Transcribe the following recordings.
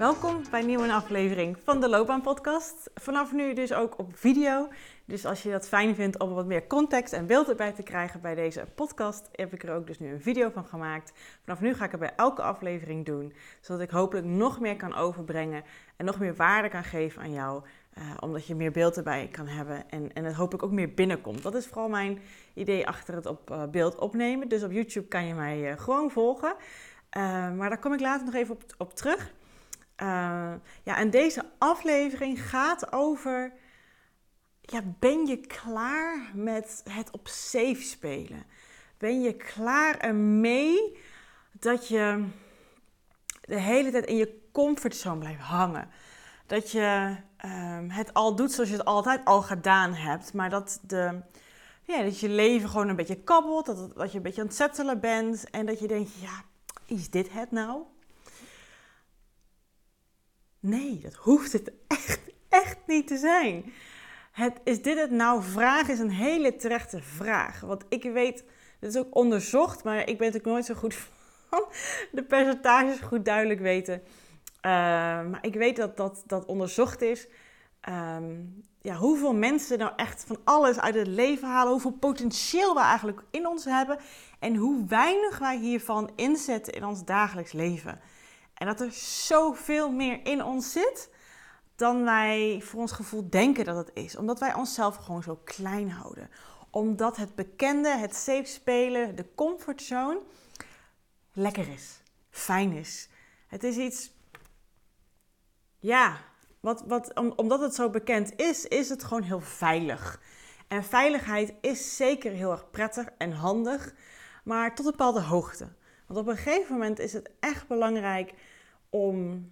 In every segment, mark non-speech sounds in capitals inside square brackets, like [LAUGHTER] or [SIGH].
Welkom bij een nieuwe aflevering van de Loopbaan Podcast. Vanaf nu dus ook op video. Dus als je dat fijn vindt om wat meer context en beeld erbij te krijgen bij deze podcast, heb ik er ook dus nu een video van gemaakt. Vanaf nu ga ik er bij elke aflevering doen, zodat ik hopelijk nog meer kan overbrengen en nog meer waarde kan geven aan jou. Uh, omdat je meer beeld erbij kan hebben en, en het hopelijk ook meer binnenkomt. Dat is vooral mijn idee achter het op uh, beeld opnemen. Dus op YouTube kan je mij uh, gewoon volgen. maar daar kom ik later nog even op, op terug. Ja, en deze aflevering gaat over ja, ben je klaar met het op safe spelen? Ben je klaar ermee dat je de hele tijd in je comfortzone blijft hangen? Dat je um, het al doet zoals je het altijd al gedaan hebt, maar dat, de, ja, dat je leven gewoon een beetje kabbelt, dat, dat je een beetje aan het settelen bent en dat je denkt, ja, is dit het nou? Nee, dat hoeft het echt, echt niet te zijn. Het, is dit het nou? Vraag is een hele terechte vraag. Want ik weet, dit is ook onderzocht, maar ik ben natuurlijk nooit zo goed [LAUGHS] van de percentages goed duidelijk weten. Uh, maar ik weet dat dat, dat onderzocht is. Um, ja, hoeveel mensen nou echt van alles uit het leven halen, hoeveel potentieel we eigenlijk in ons hebben en hoe weinig wij hiervan inzetten in ons dagelijks leven. En dat er zoveel meer in ons zit dan wij voor ons gevoel denken dat het is. Omdat wij onszelf gewoon zo klein houden. Omdat het bekende, het safe spelen, de comfortzone lekker is, fijn is. Het is iets, ja, wat, wat, omdat het zo bekend is, is het gewoon heel veilig. En veiligheid is zeker heel erg prettig en handig, maar tot een bepaalde hoogte. Want op een gegeven moment is het echt belangrijk om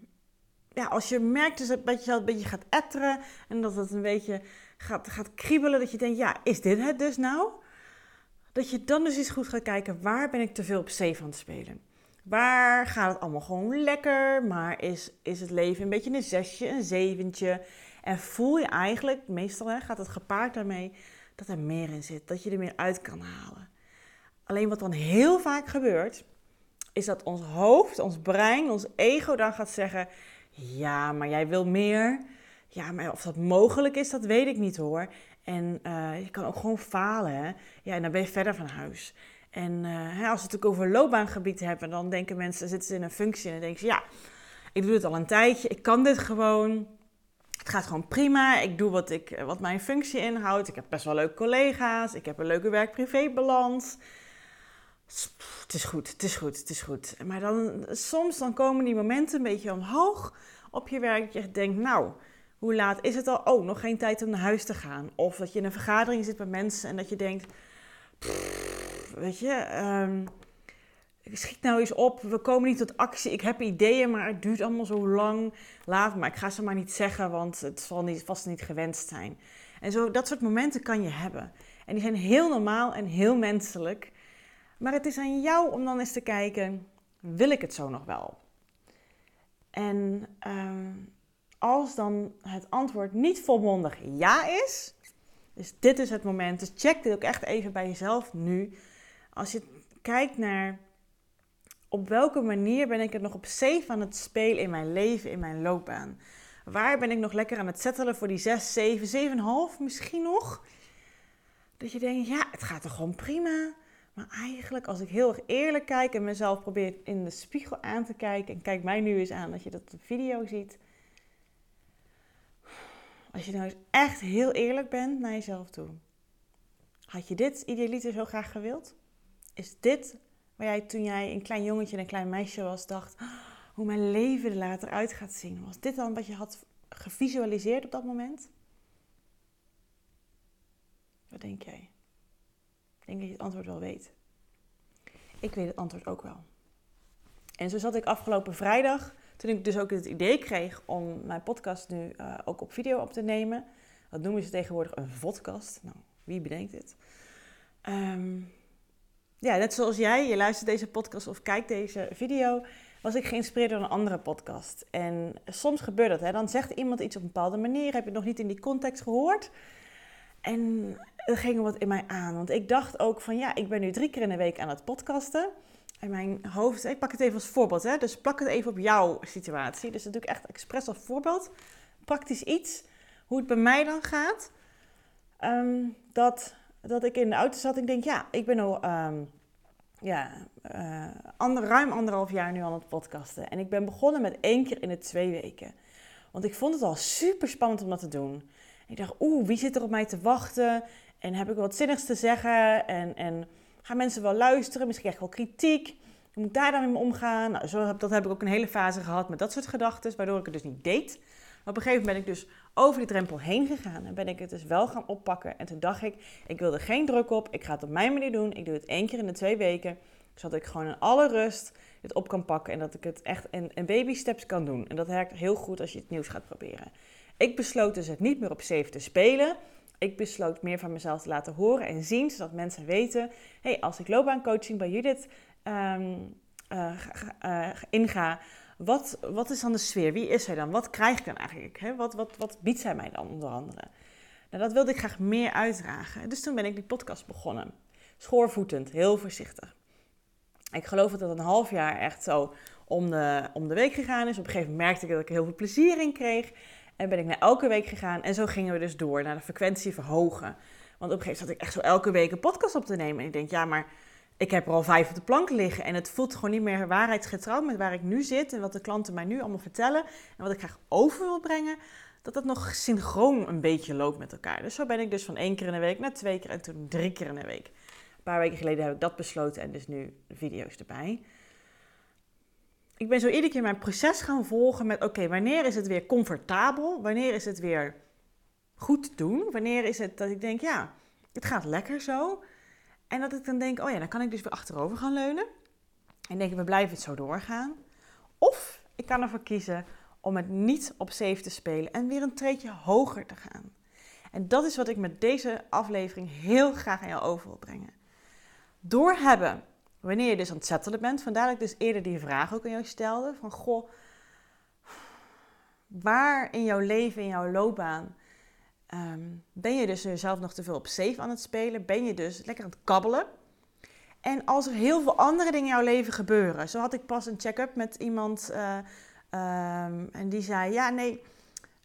ja, als je merkt dus dat je een beetje gaat etteren en dat het een beetje gaat, gaat kriebelen, dat je denkt, ja, is dit het dus nou? Dat je dan dus eens goed gaat kijken, waar ben ik te veel op safe aan het spelen? Waar gaat het allemaal gewoon lekker, maar is, is het leven een beetje een zesje, een zeventje? En voel je eigenlijk, meestal hè, gaat het gepaard daarmee, dat er meer in zit, dat je er meer uit kan halen. Alleen wat dan heel vaak gebeurt, is dat ons hoofd, ons brein, ons ego dan gaat zeggen: ja, maar jij wil meer. Ja, maar of dat mogelijk is, dat weet ik niet hoor. En uh, je kan ook gewoon falen. Hè? Ja, en dan ben je verder van huis. En hè, als we het ook over loopbaangebied hebben, dan denken mensen, zitten ze in een functie en dan denken ze, ja, ik doe het al een tijdje, ik kan dit gewoon. Het gaat gewoon prima. Ik doe wat, ik, wat mijn functie inhoudt. Ik heb best wel leuke collega's. Ik heb een leuke werk-privé-balans. Het is goed, het is goed, het is goed. Maar dan, soms dan komen die momenten een beetje omhoog op je werk. Dat je denkt, nou, hoe laat is het al? Oh, nog geen tijd om naar huis te gaan. Of dat je in een vergadering zit met mensen en dat je denkt, weet je, um, schiet nou eens op. We komen niet tot actie. Ik heb ideeën, maar het duurt allemaal zo lang. Laat maar, ik ga ze maar niet zeggen, want het zal niet, vast niet gewenst zijn. En zo, dat soort momenten kan je hebben. En die zijn heel normaal en heel menselijk. Maar het is aan jou om dan eens te kijken, wil ik het zo nog wel? En ehm, als dan het antwoord niet volmondig ja is, dus dit is het moment, dus check dit ook echt even bij jezelf nu. Als je kijkt naar op welke manier ben ik het nog op safe aan het spelen in mijn leven, in mijn loopbaan? Waar ben ik nog lekker aan het settelen voor die 6, 7, 7,5 misschien nog? Dat je denkt, ja, het gaat toch gewoon prima. Maar eigenlijk, als ik heel erg eerlijk kijk en mezelf probeer in de spiegel aan te kijken. En kijk mij nu eens aan als je dat de video ziet. Als je nou eens echt heel eerlijk bent naar jezelf toe. Had je dit idealiter zo graag gewild? Is dit waar jij toen jij een klein jongetje en een klein meisje was, dacht... hoe mijn leven er later uit gaat zien? Was dit dan wat je had gevisualiseerd op dat moment? Wat denk jij? Denk dat je het antwoord wel weet. Ik weet het antwoord ook wel. En zo zat ik afgelopen vrijdag, toen ik dus ook het idee kreeg om mijn podcast nu uh, ook op video op te nemen. Dat noemen ze tegenwoordig een vodcast. Nou, wie bedenkt dit? Um, ja, net zoals jij, je luistert deze podcast of kijkt deze video, was ik geïnspireerd door een andere podcast. En soms gebeurt dat, hè? dan zegt iemand iets op een bepaalde manier, heb je het nog niet in die context gehoord. En er wat in mij aan. Want ik dacht ook van ja, ik ben nu drie keer in de week aan het podcasten. in mijn hoofd, ik pak het even als voorbeeld, hè? dus plak het even op jouw situatie. Dus ik echt expres als voorbeeld. Praktisch iets, hoe het bij mij dan gaat. Ehm, dat, dat ik in de auto zat en ik denk, ja, ik ben al um, ja, uh, ander, ruim anderhalf jaar nu aan het podcasten. En ik ben begonnen met één keer in de twee weken. Want ik vond het al super spannend om dat te doen. ik dacht, oeh, wie zit er op mij te wachten? En heb ik wat zinnigs te zeggen? En, en gaan mensen wel luisteren? Misschien krijg ik wel kritiek. Hoe moet ik daar dan mee omgaan? Nou, zo, dat heb ik ook een hele fase gehad met dat soort gedachten, waardoor ik het dus niet deed. Maar op een gegeven moment ben ik dus over die drempel heen gegaan en ben ik het dus wel gaan oppakken. En toen dacht ik, ik wil er geen druk op, ik ga het op mijn manier doen. Ik doe het één keer in de twee weken, zodat ik gewoon in alle rust het op kan pakken en dat ik het echt in, in baby steps kan doen. En dat werkt heel goed als je het nieuws gaat proberen. Ik besloot dus het niet meer op safe te spelen. Ik besloot meer van mezelf te laten horen en zien, zodat mensen weten: hey, als ik loopbaancoaching bij Judith um, uh, inga, wat, wat is dan de sfeer? Wie is zij dan? Wat krijg ik dan eigenlijk? Wat, wat, wat biedt zij mij dan onder andere? Nou, dat wilde ik graag meer uitdragen. Dus toen ben ik die podcast begonnen. Schoorvoetend, heel voorzichtig. Ik geloof dat het een half jaar echt zo om de, om de week gegaan is. Op een gegeven moment merkte ik dat ik er heel veel plezier in kreeg. En ben ik naar elke week gegaan. En zo gingen we dus door naar de frequentie verhogen. Want op een gegeven moment zat ik echt zo elke week een podcast op te nemen. En ik denk, ja, maar ik heb er al vijf op de plank liggen. En het voelt gewoon niet meer waarheidsgetrouw met waar ik nu zit. En wat de klanten mij nu allemaal vertellen. En wat ik graag over wil brengen. Dat dat nog synchroon een beetje loopt met elkaar. Dus zo ben ik dus van één keer in de week naar twee keer en toen drie keer in de week. Een paar weken geleden heb ik dat besloten en dus nu video's erbij ik ben zo iedere keer mijn proces gaan volgen met: oké, wanneer is het weer comfortabel? Wanneer is het weer goed doen? Wanneer is het dat ik denk: ja, het gaat lekker zo? En dat ik dan denk: oh ja, dan kan ik dus weer achterover gaan leunen. En denk: we blijven het zo doorgaan. Of ik kan ervoor kiezen om het niet op safe te spelen en weer een treedje hoger te gaan. En dat is wat ik met deze aflevering heel graag aan jou over wil brengen. Door hebben Wanneer je dus aan het settelen bent, vandaar dat ik dus eerder die vraag ook aan jou stelde. Van goh, waar in jouw leven, in jouw loopbaan, ehm, ben je dus jezelf nog te veel op safe aan het spelen? Ben je dus lekker aan het kabbelen? En als er heel veel andere dingen in jouw leven gebeuren. Zo had ik pas een check-up met iemand uh, en die zei: Ja, nee,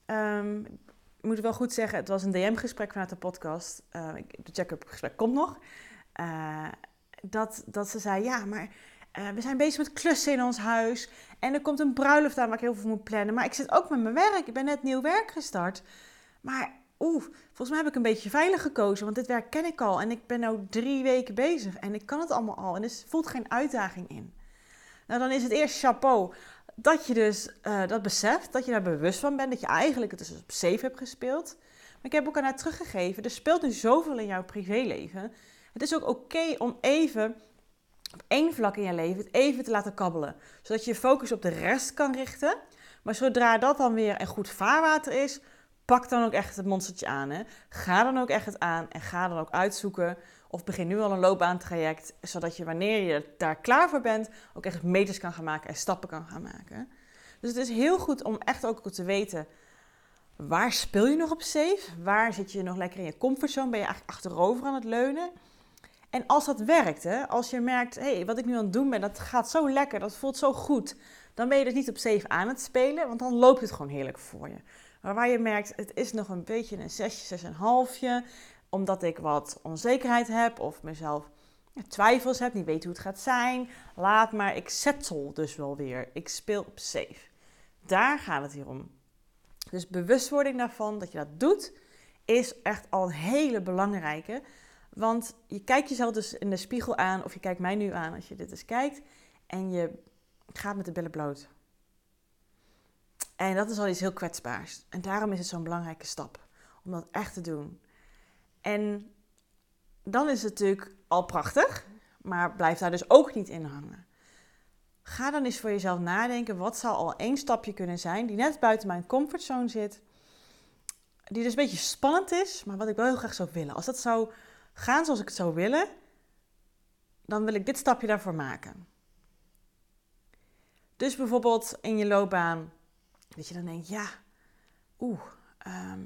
um, ik moet wel goed zeggen, het was een DM-gesprek vanuit de podcast. Uh, de check-up gesprek komt nog. Uh, dat, dat ze zei, ja, maar uh, we zijn bezig met klussen in ons huis. En er komt een bruiloft aan waar ik heel veel moet plannen. Maar ik zit ook met mijn werk. Ik ben net nieuw werk gestart. Maar oeh, volgens mij heb ik een beetje veilig gekozen. Want dit werk ken ik al. En ik ben nu drie weken bezig. En ik kan het allemaal al. En er voelt geen uitdaging in. Nou, dan is het eerst chapeau dat je dus uh, dat beseft. Dat je daar bewust van bent. Dat je eigenlijk het dus op safe hebt gespeeld. Maar ik heb ook aan haar teruggegeven. Er speelt nu zoveel in jouw privéleven het is ook oké om even op één vlak in je leven het even te laten kabbelen. Zodat je je focus op de rest kan richten. Maar zodra dat dan weer een goed vaarwater is, pak dan ook echt het monstertje aan. Hè? Ga dan ook echt het aan en ga dan ook uitzoeken. Of begin nu al een loopbaantraject, zodat je wanneer je daar klaar voor bent, ook echt meters kan gaan maken en stappen kan gaan maken. Dus het is heel goed om echt ook te weten, waar speel je nog op safe? Waar zit je nog lekker in je comfortzone? Ben je eigenlijk achterover aan het leunen? En als dat werkt, als je merkt, hé, hey, wat ik nu aan het doen ben, dat gaat zo lekker, dat voelt zo goed, dan ben je dus niet op safe aan het spelen, want dan loopt het gewoon heerlijk voor je. Maar waar je merkt, het is nog een beetje een zesje, zes en halfje, omdat ik wat onzekerheid heb of mezelf twijfels heb, niet weet hoe het gaat zijn, laat maar, ik settle dus wel weer. Ik speel op safe. Daar gaat het hier om. Dus bewustwording daarvan, dat je dat doet, is echt al een hele belangrijke. Want je kijkt jezelf dus in de spiegel aan, of je kijkt mij nu aan als je dit eens kijkt, en je gaat met de billen bloot. En dat is al iets heel kwetsbaars. En daarom is het zo'n belangrijke stap om dat echt te doen. En dan is het natuurlijk al prachtig, maar blijf daar dus ook niet in hangen. Ga dan eens voor jezelf nadenken, wat zou al één stapje kunnen zijn die net buiten mijn comfortzone zit, die dus een beetje spannend is, maar wat ik wel heel graag zou willen. Als dat zou gaan zoals ik het zou willen, dan wil ik dit stapje daarvoor maken. Dus bijvoorbeeld in je loopbaan, dat je dan denkt, ja, oeh, ehm,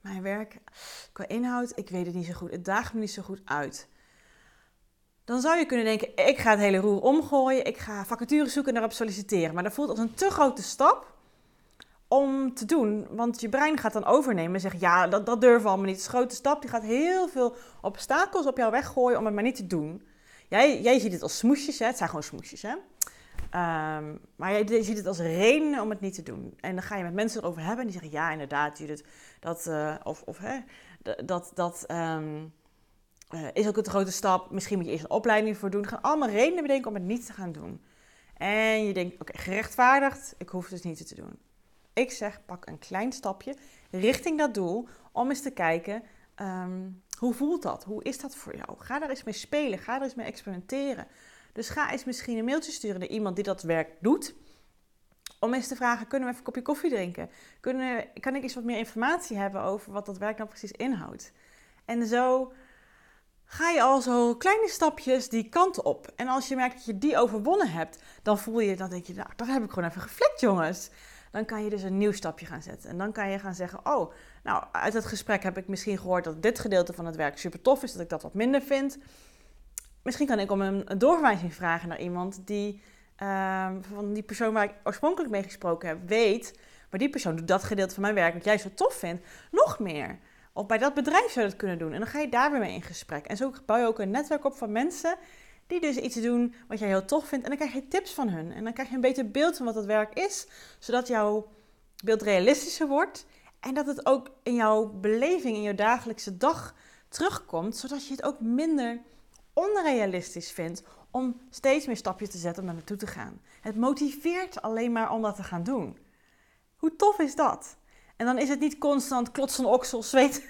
mijn werk qua inhoud, ik weet het niet zo goed. Het daagt me niet zo goed uit. dan zou je kunnen denken: ik ga het hele roer omgooien, ik ga vacatures zoeken en daarop solliciteren. Maar dat voelt als een te grote stap om te doen. Want je brein gaat dan overnemen en zegt: ja, dat, dat durven we allemaal niet. Het is een grote stap. Die gaat heel veel obstakels op jou weggooien om het maar niet te doen. Jij, jij ziet het als smoesjes, hè? het zijn gewoon smoesjes. Hè? Ehm, maar jij ziet het als reden om het niet te doen. En dan ga je met mensen erover hebben en die zeggen: ja, inderdaad, Judith, dat, uh, of, of hè, dat, dat um, uh, is ook een grote stap. Misschien moet je eerst een opleiding voor doen. gaan allemaal redenen bedenken om het niet te gaan doen. En je denkt: oké, gerechtvaardigd, ik hoef dus niet te doen. Ik zeg: pak een klein stapje richting dat doel om eens te kijken. Um, hoe voelt dat? Hoe is dat voor jou? Ga daar eens mee spelen. Ga er eens mee experimenteren. Dus ga eens misschien een mailtje sturen naar iemand die dat werk doet. Om eens te vragen, kunnen we even een kopje koffie drinken? Kunnen, kan ik eens wat meer informatie hebben over wat dat werk nou precies inhoudt? En zo ga je al zo kleine stapjes die kant op. En als je merkt dat je die overwonnen hebt, dan voel je, dan denk je, nou, dat heb ik gewoon even geflikt, jongens. Dan kan je dus een nieuw stapje gaan zetten. En dan kan je gaan zeggen, oh, nou, uit het gesprek heb ik misschien gehoord dat dit gedeelte van het werk super tof is, dat ik dat wat minder vind. Misschien kan ik om een, doorverwijzing vragen naar iemand die ehm, van die persoon waar ik oorspronkelijk mee gesproken heb, weet, maar die persoon doet dat gedeelte van mijn werk wat jij zo tof vindt, nog meer. Of bij dat bedrijf zou dat kunnen doen. En dan ga je daar weer mee in gesprek. En zo bouw je ook een netwerk op van mensen die dus iets doen wat jij heel tof vindt. En dan krijg je tips van hun. En dan krijg je een beter beeld van wat dat werk is. Zodat jouw beeld realistischer wordt. En dat het ook in jouw beleving, in jouw dagelijkse dag terugkomt. Zodat je het ook minder onrealistisch vindt om steeds meer stapjes te zetten om naar naartoe te gaan. Het motiveert alleen maar om dat te gaan doen. Hoe tof is dat? En dan is het niet constant klotsen oksel, zweet,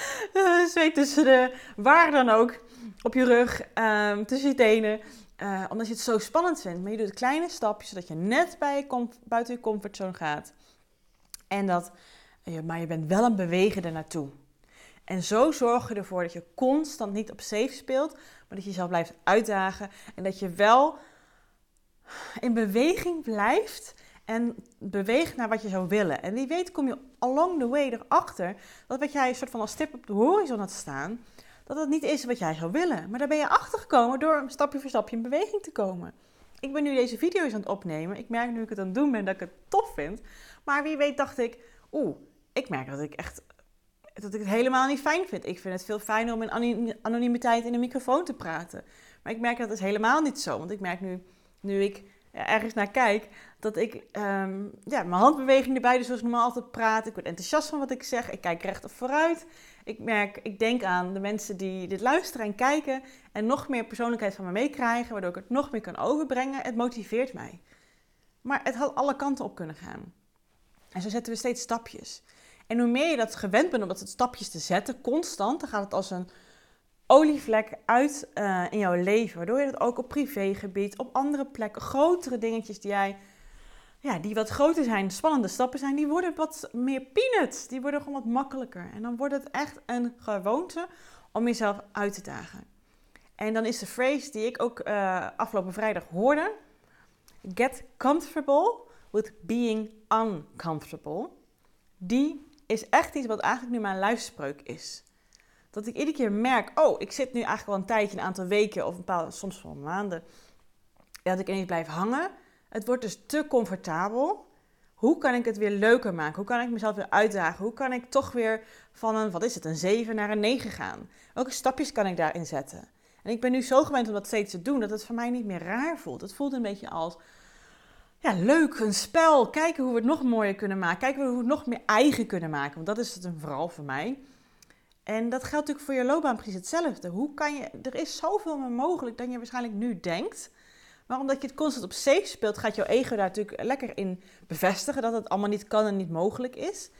[LAUGHS] zweet tussen de waar dan ook, op je rug, um, tussen je tenen. Uh, omdat je het zo spannend vindt. Maar je doet kleine stapjes, zodat je net bij buiten je comfortzone gaat. En dat, maar je bent wel een bewegen er naartoe. En zo zorg je ervoor dat je constant niet op safe speelt, maar dat je jezelf blijft uitdagen. En dat je wel in beweging blijft en beweegt naar wat je zou willen. En wie weet kom je along the way erachter dat wat jij een soort van als stip op de horizon had staan, dat dat niet is wat jij zou willen. Maar daar ben je achter gekomen door stapje voor stapje in beweging te komen. Ik ben nu deze video's aan het opnemen. Ik merk nu ik het aan het doen ben dat ik het tof vind. Maar wie weet dacht ik, oeh, ik merk dat ik echt dat ik het helemaal niet fijn vind. Ik vind het veel fijner om in anonimiteit in een microfoon te praten. Maar ik merk dat is helemaal niet zo. Want ik merk nu, nu ik ergens naar kijk, dat ik um, ja, mijn handbeweging erbij, dus zoals ik normaal altijd praat. Ik word enthousiast van wat ik zeg. Ik kijk recht vooruit. Ik merk, ik denk aan de mensen die dit luisteren en kijken en nog meer persoonlijkheid van me meekrijgen, waardoor ik het nog meer kan overbrengen. Het motiveert mij. Maar het had alle kanten op kunnen gaan. En zo zetten we steeds stapjes. En hoe meer je dat gewend bent om dat stapjes te zetten, constant, dan gaat het als een olievlek uit uh, in jouw leven. Waardoor je dat ook op privégebied, op andere plekken, grotere dingetjes die jij, ja, die wat groter zijn, spannende stappen zijn, die worden wat meer peanuts. Die worden gewoon wat makkelijker. En dan wordt het echt een gewoonte om jezelf uit te dagen. En dan is de phrase die ik ook uh, afgelopen vrijdag hoorde: Get comfortable with being uncomfortable. Die is echt iets wat eigenlijk nu mijn luisterspreuk is. Dat ik iedere keer merk, oh, ik zit nu eigenlijk al een tijdje, een aantal weken of een paar, soms wel maanden, dat ik ineens blijf hangen. Het wordt dus te comfortabel. Hoe kan ik het weer leuker maken? Hoe kan ik mezelf weer uitdagen? Hoe kan ik toch weer van een, wat is het, een 7 naar een 9 gaan? Welke stapjes kan ik daarin zetten? En ik ben nu zo gewend om dat steeds te doen, dat het voor mij niet meer raar voelt. Het voelt een beetje als, ja, leuk, een spel. Kijken hoe we het nog mooier kunnen maken. Kijken hoe we het nog meer eigen kunnen maken. Want dat is het vooral voor mij. En dat geldt natuurlijk voor je loopbaan precies hetzelfde. Hoe kan je, er is zoveel meer mogelijk dan je waarschijnlijk nu denkt. Maar omdat je het constant op safe speelt, gaat jouw ego daar natuurlijk lekker in bevestigen dat het allemaal niet kan en niet mogelijk is.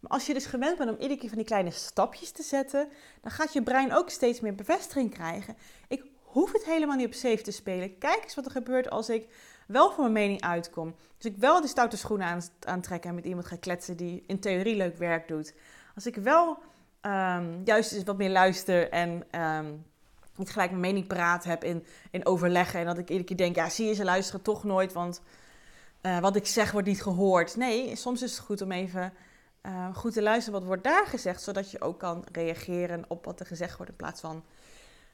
Maar als je dus gewend bent om iedere keer van die kleine stapjes te zetten, dan gaat je brein ook steeds meer bevestiging krijgen. Ik hoef het helemaal niet op safe te spelen. Kijk eens wat er gebeurt als ik wel voor mijn mening uitkom. Dus ik wel de stoute schoenen aan, aantrekken en met iemand ga kletsen die in theorie leuk werk doet. Als ik wel um, juist eens wat meer luister en niet gelijk mijn mening praat heb in, in overleggen. En dat ik iedere keer denk, ja zie je, ze luisteren toch nooit, want uh, wat ik zeg wordt niet gehoord. Nee, soms is het goed om even uh, goed te luisteren wat wordt daar gezegd, zodat je ook kan reageren op wat er gezegd wordt in plaats van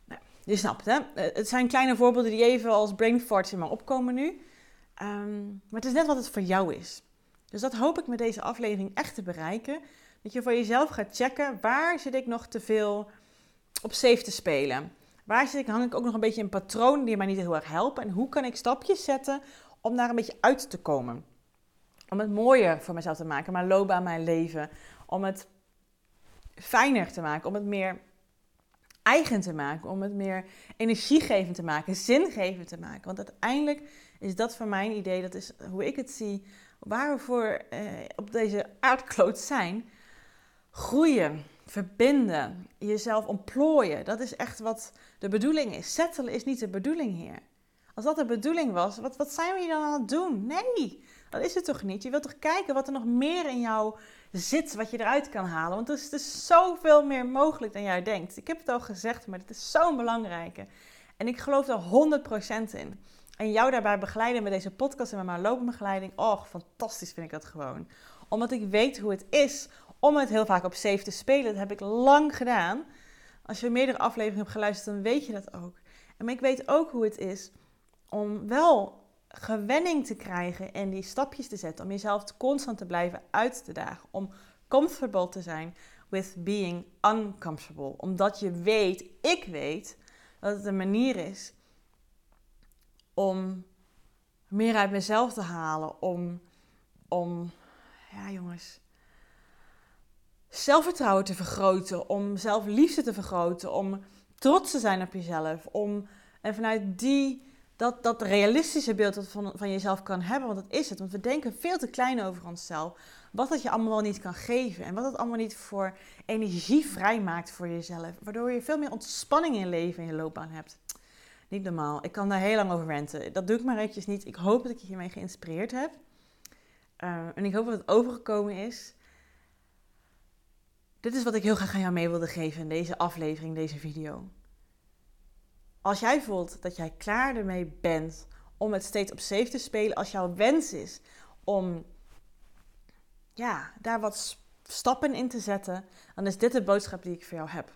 Nou, je snapt, hè? Eh, het zijn kleine voorbeelden die even als brain farts in me opkomen nu. Ehm, maar het is net wat het voor jou is. Dus dat hoop ik met deze aflevering echt te bereiken. Dat je voor jezelf gaat checken, waar zit ik nog te veel op safe te spelen? Waar zit ik, hang ik ook nog een beetje in patronen die mij niet heel erg helpen? En hoe kan ik stapjes zetten om daar een beetje uit te komen? Om het mooier voor mezelf te maken, mijn loopbaan, mijn leven. Om het fijner te maken, om het meer eigen te maken, om het meer energiegevend te maken, zingevend te maken. Want uiteindelijk is dat voor mijn idee, dat is hoe ik het zie, waar we voor eh, op deze aardkloot zijn. Groeien, verbinden, jezelf ontplooien. Dat is echt wat de bedoeling is. Settelen is niet de bedoeling hier. Als dat de bedoeling was, wat, wat zijn we hier dan aan het doen? Nee, dat is het toch niet? Je wilt toch kijken wat er nog meer in jou zit, wat je eruit kan halen. Want er is dus zoveel meer mogelijk dan jij denkt. Ik heb het al gezegd, maar het is zo'n belangrijke. En ik geloof er 100% in. En jou daarbij begeleiden met deze podcast en met mijn loopbegeleiding. Oh, fantastisch vind ik dat gewoon. Omdat ik weet hoe het is om het heel vaak op safe te spelen. Dat heb ik lang gedaan. Als je meerdere afleveringen hebt geluisterd, dan weet je dat ook. En ik weet ook hoe het is om wel gewenning te krijgen en die stapjes te zetten. Om jezelf constant te blijven uit te dagen. Om comfortable te zijn with being uncomfortable. Omdat je weet, ik weet, dat het een manier is om meer uit mezelf te halen. Om, om ja jongens, zelfvertrouwen te vergroten. Om zelfliefde te vergroten. Om trots te zijn op jezelf. Om, en vanuit die dat, dat realistische beeld dat van, van jezelf kan hebben. Want dat is het. Want we denken veel te klein over onszelf. Wat dat je allemaal wel niet kan geven. En wat het allemaal niet voor energie vrijmaakt voor jezelf. Waardoor je veel meer ontspanning in je leven en je loopbaan hebt. Niet normaal. Ik kan daar heel lang over renten. Dat doe ik maar eventjes niet. Ik hoop dat ik je hiermee geïnspireerd heb. Uh, en ik hoop dat het overgekomen is. Dit is wat ik heel graag aan jou mee wilde geven in deze aflevering, deze video. Als jij voelt dat jij klaar ermee bent om het steeds op safe te spelen, als jouw wens is om ja, daar wat stappen in te zetten, dan is dit de boodschap die ik voor jou heb.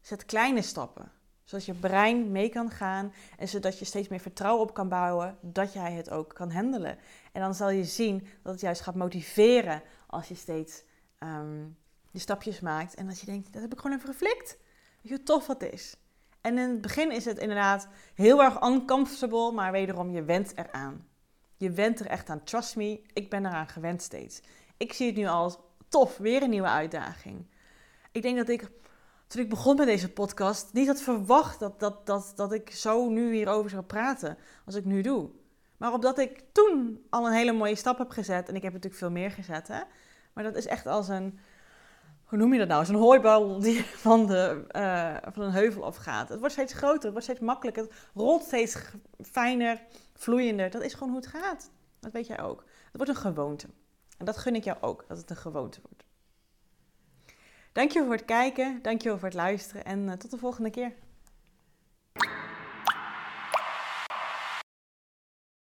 Zet kleine stappen, zodat je brein mee kan gaan en zodat je steeds meer vertrouwen op kan bouwen dat jij het ook kan handelen. En dan zal je zien dat het juist gaat motiveren als je steeds um, die stapjes maakt en dat je denkt, dat heb ik gewoon even geflikt. Weet je hoe tof dat is? En in het begin is het inderdaad heel erg uncomfortable, maar wederom, je went eraan. Je went er echt aan. Trust me, ik ben eraan gewend steeds. Ik zie het nu als tof, weer een nieuwe uitdaging. Ik denk dat ik, toen ik begon met deze podcast, niet had verwacht dat, dat, dat, dat ik zo nu hierover zou praten als ik nu doe. Maar omdat ik toen al een hele mooie stap heb gezet, en ik heb natuurlijk veel meer gezet, hè, maar dat is echt als een hoe noem je dat nou? Zo'n hooibal die [LAUGHS] van, de, uh, van een heuvel afgaat. Het wordt steeds groter, het wordt steeds makkelijker, het rolt steeds fijner, vloeiender. Dat is gewoon hoe het gaat. Dat weet jij ook. Het wordt een gewoonte. En dat gun ik jou ook, dat het een gewoonte wordt. Dankjewel voor het kijken, dankjewel voor het luisteren en uh, tot de volgende keer.